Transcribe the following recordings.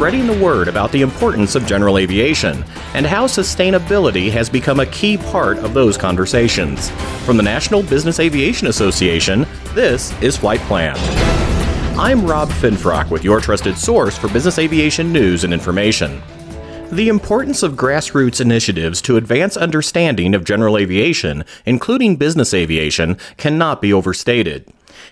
spreading the word about the importance of general aviation and how sustainability has become a key part of those conversations. From the National Business Aviation Association, this is Flight Plan. I'm Rob Finfrock with your trusted source for business aviation news and information. The importance of grassroots initiatives to advance understanding of general aviation, including business aviation, cannot be overstated.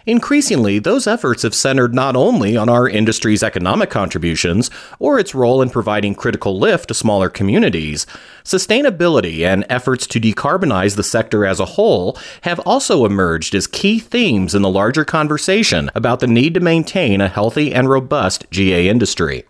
Increasingly, those efforts have centered not only on our industry's economic contributions or its role in providing critical lift to smaller communities, sustainability and efforts to decarbonize the sector as a whole have also emerged as key themes in the larger conversation about the need to maintain a healthy and robust GA industry.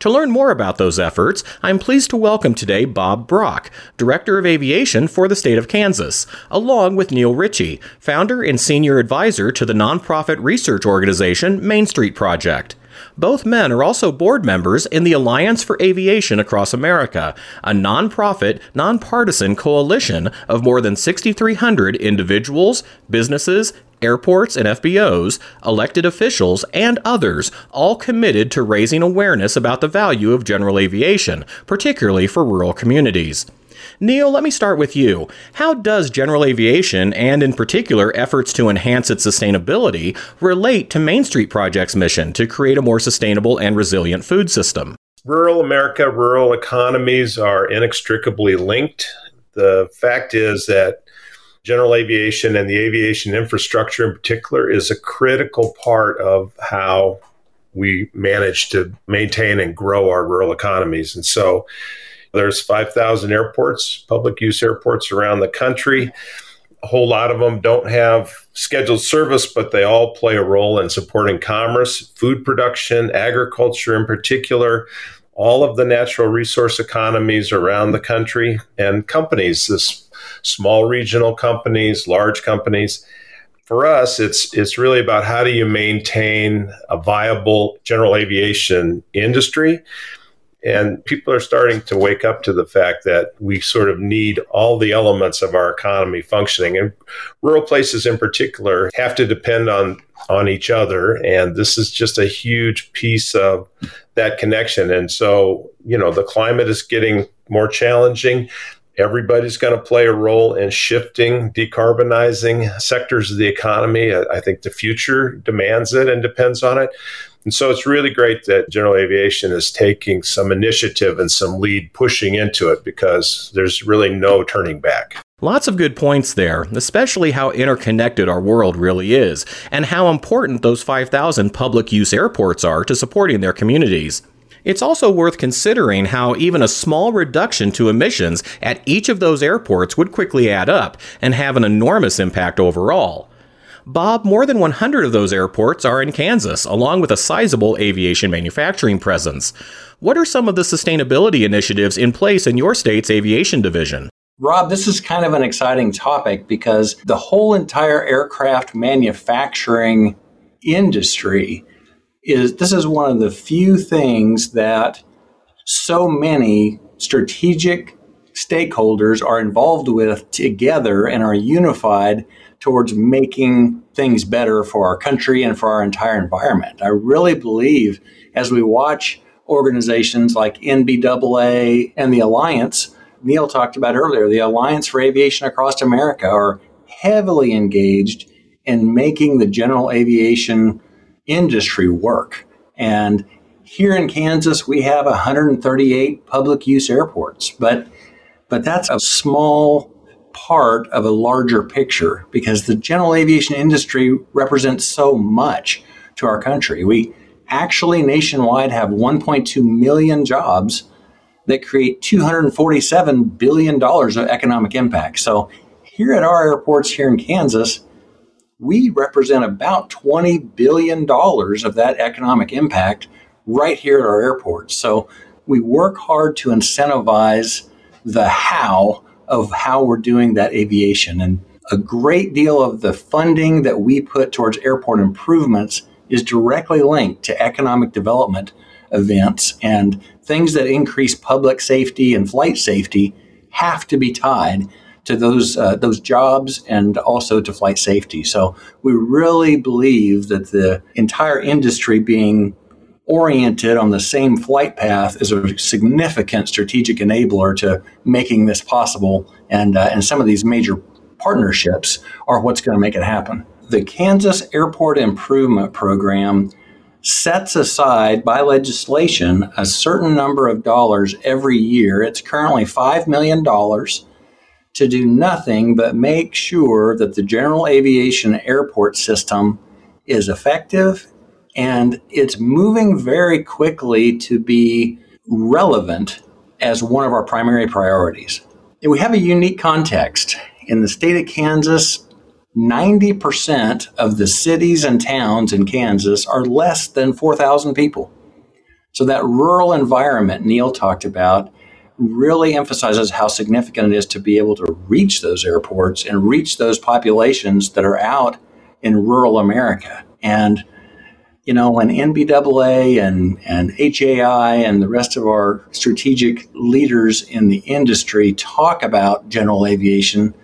To learn more about those efforts, I'm pleased to welcome today Bob Brock, Director of Aviation for the state of Kansas, along with Neil Ritchie, founder and senior advisor to the nonprofit research organization Main Street Project. Both men are also board members in the Alliance for Aviation Across America, a nonprofit, nonpartisan coalition of more than 6,300 individuals, businesses, airports and FBOs, elected officials, and others, all committed to raising awareness about the value of general aviation, particularly for rural communities. Neil, let me start with you. How does general aviation, and in particular efforts to enhance its sustainability, relate to Main Street Project's mission to create a more sustainable and resilient food system? Rural America, rural economies are inextricably linked. The fact is that general aviation and the aviation infrastructure in particular is a critical part of how we manage to maintain and grow our rural economies. And so there's 5,000 airports, public use airports around the country. A whole lot of them don't have scheduled service, but they all play a role in supporting commerce, food production, agriculture in particular, all of the natural resource economies around the country, and companies, this small regional companies, large companies. For us, it's it's really about how do you maintain a viable general aviation industry. And people are starting to wake up to the fact that we sort of need all the elements of our economy functioning. And rural places in particular have to depend on on each other. And this is just a huge piece of that connection. And so, you know, the climate is getting more challenging. Everybody's going to play a role in shifting, decarbonizing sectors of the economy. I, think the future demands it and depends on it. And so it's really great that general aviation is taking some initiative and some lead pushing into it because there's really no turning back. Lots of good points there, especially how interconnected our world really is, and how important those 5,000 public use airports are to supporting their communities. It's also worth considering how even a small reduction to emissions at each of those airports would quickly add up and have an enormous impact overall. Bob, more than 100 of those airports are in Kansas, along with a sizable aviation manufacturing presence. What are some of the sustainability initiatives in place in your state's aviation division? Rob, this is kind of an exciting topic because the whole entire aircraft manufacturing industry is this is one of the few things that so many strategic stakeholders are involved with together and are unified towards making things better for our country and for our entire environment. I really believe as we watch organizations like NBAA and the Alliance, Neil talked about earlier, the Alliance for Aviation Across America are heavily engaged in making the general aviation industry work. And here in Kansas, we have 138 public use airports, but but that's a small part of a larger picture because the general aviation industry represents so much to our country. We actually nationwide have 1.2 million jobs that create $247 billion of economic impact. So here at our airports here in Kansas, we represent about $20 billion of that economic impact right here at our airports. So we work hard to incentivize the how of how we're doing that aviation. And a great deal of the funding that we put towards airport improvements is directly linked to economic development events and things that increase public safety and flight safety have to be tied to those uh, those jobs and also to flight safety. So we really believe that the entire industry being oriented on the same flight path is a significant strategic enabler to making this possible. And, uh, and some of these major partnerships are what's going to make it happen. The Kansas Airport Improvement Program sets aside by legislation a certain number of dollars every year. It's currently $5 million to do nothing but make sure that the general aviation airport system is effective and it's moving very quickly to be relevant as one of our primary priorities. We have a unique context. In the state of Kansas, 90% of the cities and towns in Kansas are less than 4,000 people. So, that rural environment Neil talked about really emphasizes how significant it is to be able to reach those airports and reach those populations that are out in rural America. And you know, when NBAA and, and HAI and the rest of our strategic leaders in the industry talk about general aviation,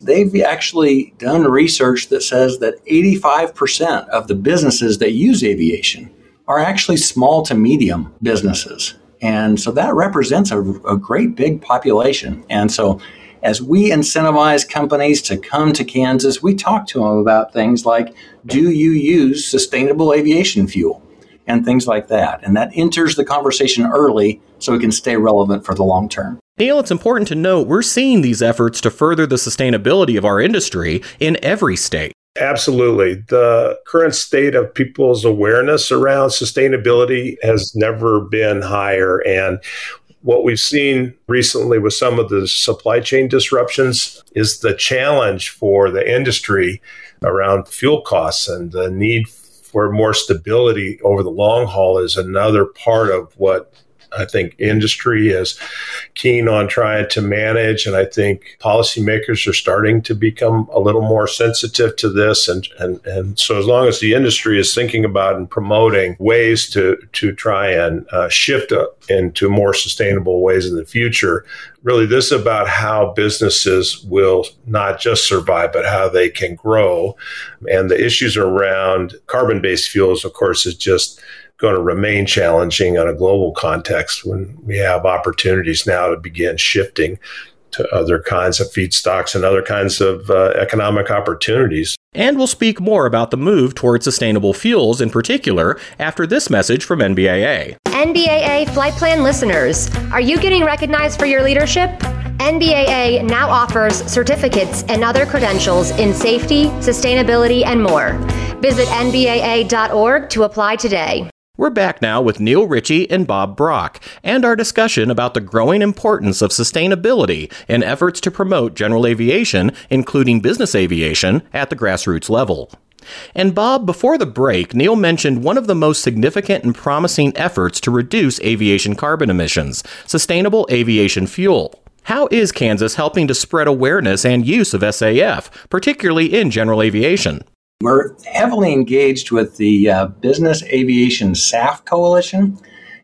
they've actually done research that says that 85% of the businesses that use aviation are actually small to medium businesses. And so that represents a, a great big population. And so as we incentivize companies to come to Kansas, we talk to them about things like do you use sustainable aviation fuel? And things like that. And that enters the conversation early so it can stay relevant for the long term. Neil, it's important to note we're seeing these efforts to further the sustainability of our industry in every state. Absolutely. The current state of people's awareness around sustainability has never been higher. And what we've seen recently with some of the supply chain disruptions is the challenge for the industry around fuel costs and the need for more stability over the long haul is another part of what I think industry is keen on trying to manage, and I think policymakers are starting to become a little more sensitive to this. And and and so, as long as the industry is thinking about and promoting ways to to try and uh, shift into more sustainable ways in the future, really, this is about how businesses will not just survive, but how they can grow. And the issues around carbon-based fuels, of course, is just going to remain challenging on a global context when we have opportunities now to begin shifting to other kinds of feedstocks and other kinds of uh, economic opportunities. And we'll speak more about the move toward sustainable fuels in particular after this message from NBAA. NBAA Flight Plan listeners, are you getting recognized for your leadership? NBAA now offers certificates and other credentials in safety, sustainability, and more. Visit NBAA.org to apply today. We're back now with Neil Ritchie and Bob Brock, and our discussion about the growing importance of sustainability in efforts to promote general aviation, including business aviation, at the grassroots level. And Bob, before the break, Neil mentioned one of the most significant and promising efforts to reduce aviation carbon emissions sustainable aviation fuel. How is Kansas helping to spread awareness and use of SAF, particularly in general aviation? We're heavily engaged with the uh, Business Aviation SAF Coalition,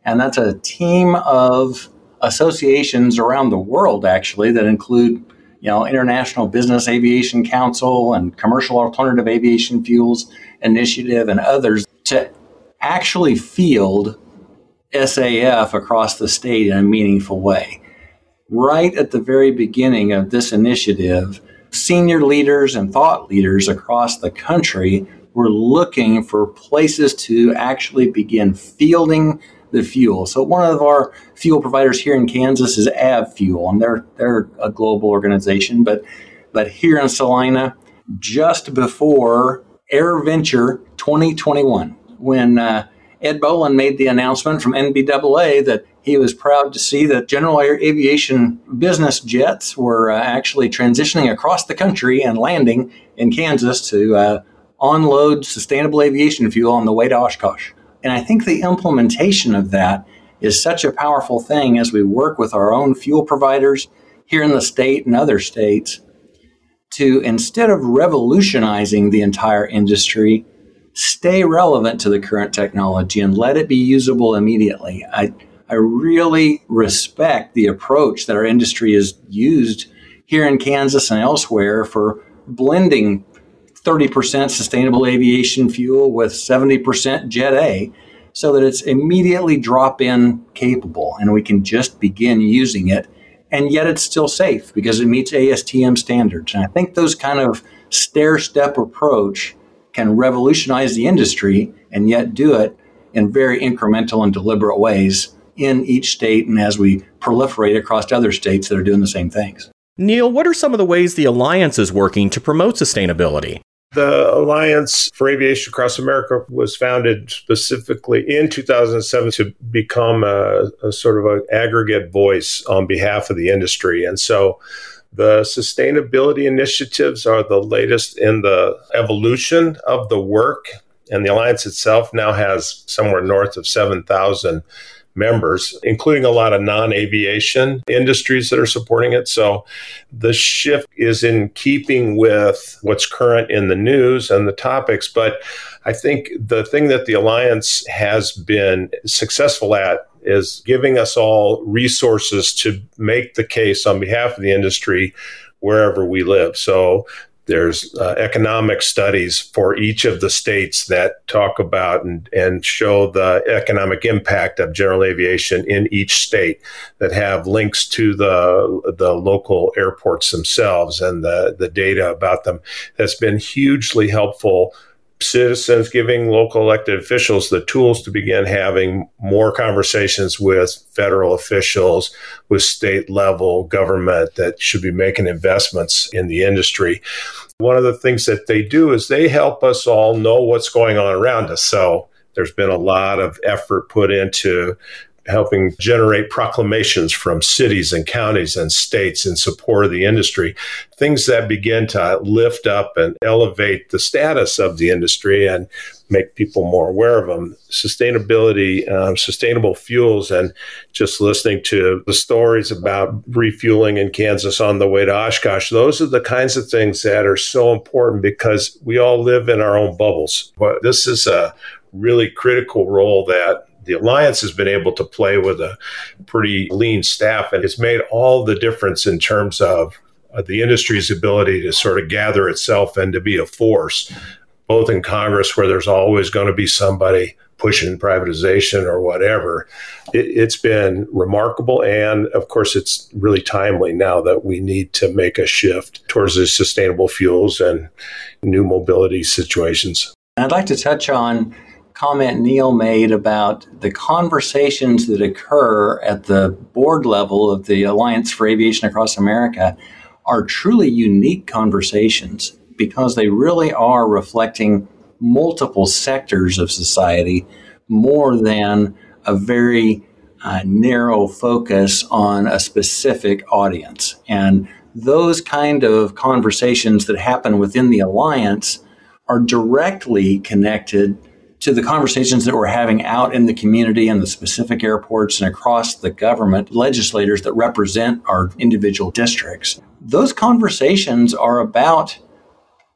and that's a team of associations around the world, actually, that include you know International Business Aviation Council and Commercial Alternative Aviation Fuels Initiative and others to actually field SAF across the state in a meaningful way. Right at the very beginning of this initiative, senior leaders and thought leaders across the country were looking for places to actually begin fielding the fuel. So one of our fuel providers here in Kansas is Avfuel, and they're they're a global organization. But but here in Salina, just before AirVenture 2021, when uh, Ed Bolen made the announcement from NBAA that he was proud to see that general aviation business jets were uh, actually transitioning across the country and landing in Kansas to uh, unload sustainable aviation fuel on the way to Oshkosh. And I think the implementation of that is such a powerful thing as we work with our own fuel providers here in the state and other states to instead of revolutionizing the entire industry, stay relevant to the current technology and let it be usable immediately. I, I really respect the approach that our industry has used here in Kansas and elsewhere for blending 30% sustainable aviation fuel with 70% Jet A so that it's immediately drop in capable and we can just begin using it. And yet it's still safe because it meets ASTM standards. And I think those kind of stair step approach can revolutionize the industry and yet do it in very incremental and deliberate ways in each state and as we proliferate across other states that are doing the same things. Neil, what are some of the ways the Alliance is working to promote sustainability? The Alliance for Aviation Across America was founded specifically in 2007 to become a, a sort of an aggregate voice on behalf of the industry. And so the sustainability initiatives are the latest in the evolution of the work. And the Alliance itself now has somewhere north of 7,000 members, including a lot of non aviation industries that are supporting it. So the shift is in keeping with what's current in the news and the topics. But I think the thing that the Alliance has been successful at is giving us all resources to make the case on behalf of the industry wherever we live. So there's uh, economic studies for each of the states that talk about and, and show the economic impact of general aviation in each state that have links to the, the local airports themselves and the, the data about them. That's been hugely helpful citizens giving local elected officials the tools to begin having more conversations with federal officials, with state level government that should be making investments in the industry. One of the things that they do is they help us all know what's going on around us. So there's been a lot of effort put into helping generate proclamations from cities and counties and states in support of the industry, things that begin to lift up and elevate the status of the industry and make people more aware of them. Sustainability, um, sustainable fuels, and just listening to the stories about refueling in Kansas on the way to Oshkosh, those are the kinds of things that are so important because we all live in our own bubbles. But this is a really critical role that the alliance has been able to play with a pretty lean staff and it's made all the difference in terms of uh, the industry's ability to sort of gather itself and to be a force both in congress where there's always going to be somebody pushing privatization or whatever. It, has been remarkable and of course it's really timely now that we need to make a shift towards the sustainable fuels and new mobility situations. I'd like to touch on comment Neil made about the conversations that occur at the board level of the Alliance for Aviation Across America are truly unique conversations because they really are reflecting multiple sectors of society more than a very uh, narrow focus on a specific audience. And those kind of conversations that happen within the alliance are directly connected to the conversations that we're having out in the community and the specific airports and across the government, legislators that represent our individual districts. Those conversations are about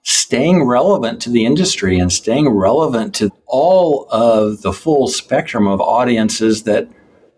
staying relevant to the industry and staying relevant to all of the full spectrum of audiences that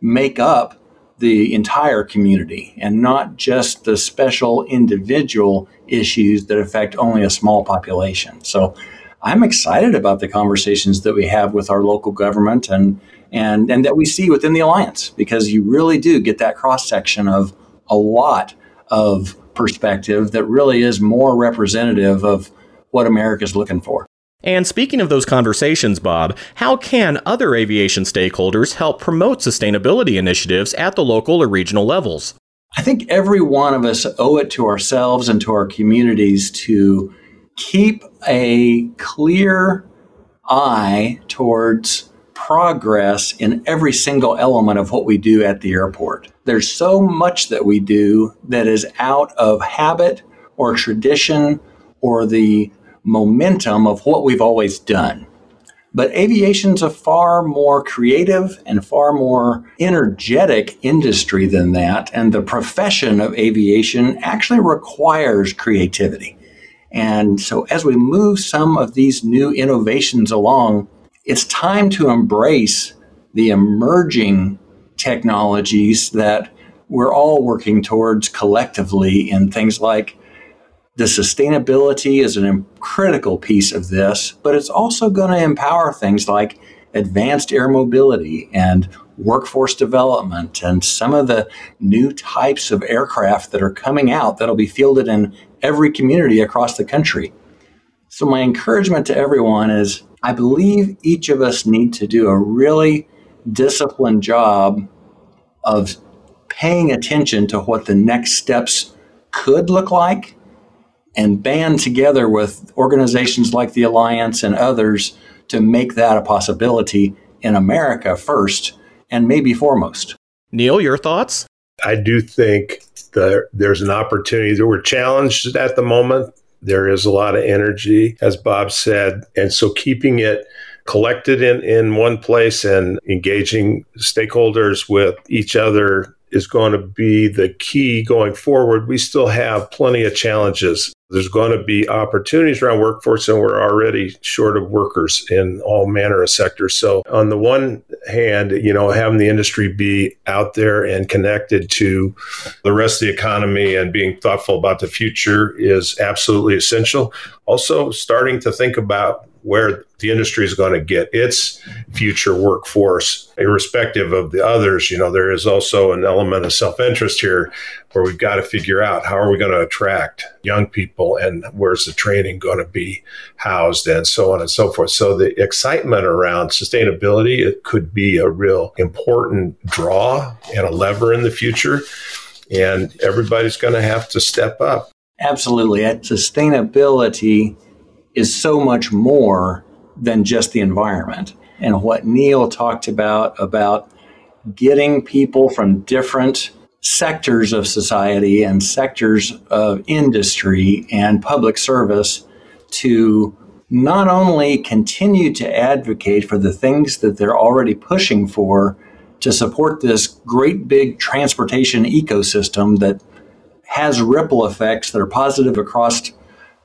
make up the entire community and not just the special individual issues that affect only a small population. So I'm excited about the conversations that we have with our local government and and and that we see within the alliance because you really do get that cross section of a lot of perspective that really is more representative of what America is looking for. And speaking of those conversations, Bob, how can other aviation stakeholders help promote sustainability initiatives at the local or regional levels? I think every one of us owe it to ourselves and to our communities to keep a clear eye towards progress in every single element of what we do at the airport. There's so much that we do that is out of habit or tradition or the momentum of what we've always done. But aviation's a far more creative and far more energetic industry than that. And the profession of aviation actually requires creativity. And so, as we move some of these new innovations along, it's time to embrace the emerging technologies that we're all working towards collectively in things like the sustainability is a critical piece of this, but it's also going to empower things like advanced air mobility and workforce development and some of the new types of aircraft that are coming out that'll be fielded in every community across the country. So, my encouragement to everyone is I believe each of us need to do a really disciplined job of paying attention to what the next steps could look like and band together with organizations like the Alliance and others to make that a possibility in America first and maybe foremost. Neil, your thoughts? I do think that there's an opportunity. We're challenged at the moment. There is a lot of energy, as Bob said. And so keeping it collected in, in one place and engaging stakeholders with each other is going to be the key going forward. We still have plenty of challenges there's going to be opportunities around workforce, and we're already short of workers in all manner of sectors. So, on the one hand, you know, having the industry be out there and connected to the rest of the economy and being thoughtful about the future is absolutely essential. Also, starting to think about where the industry is going to get its future workforce, irrespective of the others. You know, there is also an element of self interest here where we've got to figure out how are we going to attract young people and where's the training going to be housed and so on and so forth. So the excitement around sustainability, it could be a real important draw and a lever in the future. And everybody's going to have to step up. Absolutely. Sustainability is so much more than just the environment. And what Neil talked about, about getting people from different sectors of society and sectors of industry and public service to not only continue to advocate for the things that they're already pushing for to support this great big transportation ecosystem that has ripple effects that are positive across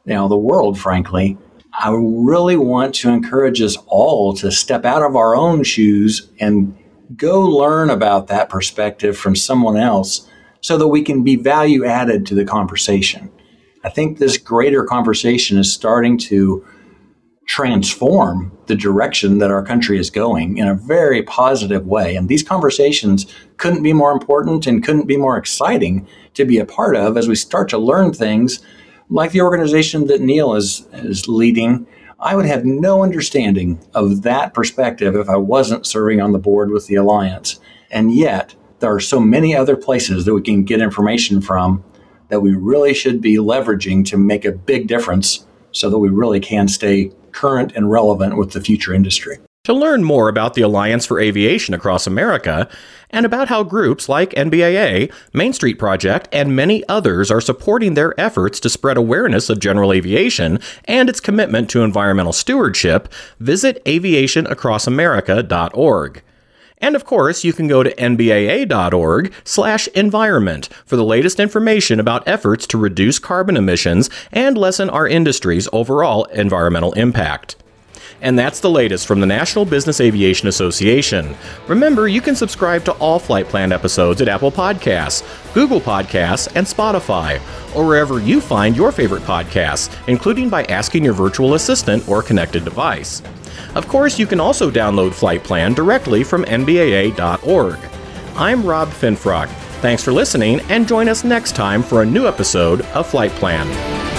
you know the world frankly i really want to encourage us all to step out of our own shoes and go learn about that perspective from someone else so that we can be value added to the conversation i think this greater conversation is starting to transform the direction that our country is going in a very positive way. And these conversations couldn't be more important and couldn't be more exciting to be a part of as we start to learn things like the organization that Neil is, is leading, I would have no understanding of that perspective if I wasn't serving on the board with the Alliance. And yet, there are so many other places that we can get information from that we really should be leveraging to make a big difference so that we really can stay current and relevant with the future industry. To learn more about the Alliance for Aviation across America and about how groups like NBAA, Main Street Project, and many others are supporting their efforts to spread awareness of general aviation and its commitment to environmental stewardship, visit aviationacrossamerica.org. And of course, you can go to nbaa.org/environment for the latest information about efforts to reduce carbon emissions and lessen our industry's overall environmental impact. And that's the latest from the National Business Aviation Association. Remember, you can subscribe to all Flight Plan episodes at Apple Podcasts, Google Podcasts, and Spotify, or wherever you find your favorite podcasts, including by asking your virtual assistant or connected device. Of course, you can also download Flight Plan directly from NBAA.org. I'm Rob Finfrock. Thanks for listening, and join us next time for a new episode of Flight Plan.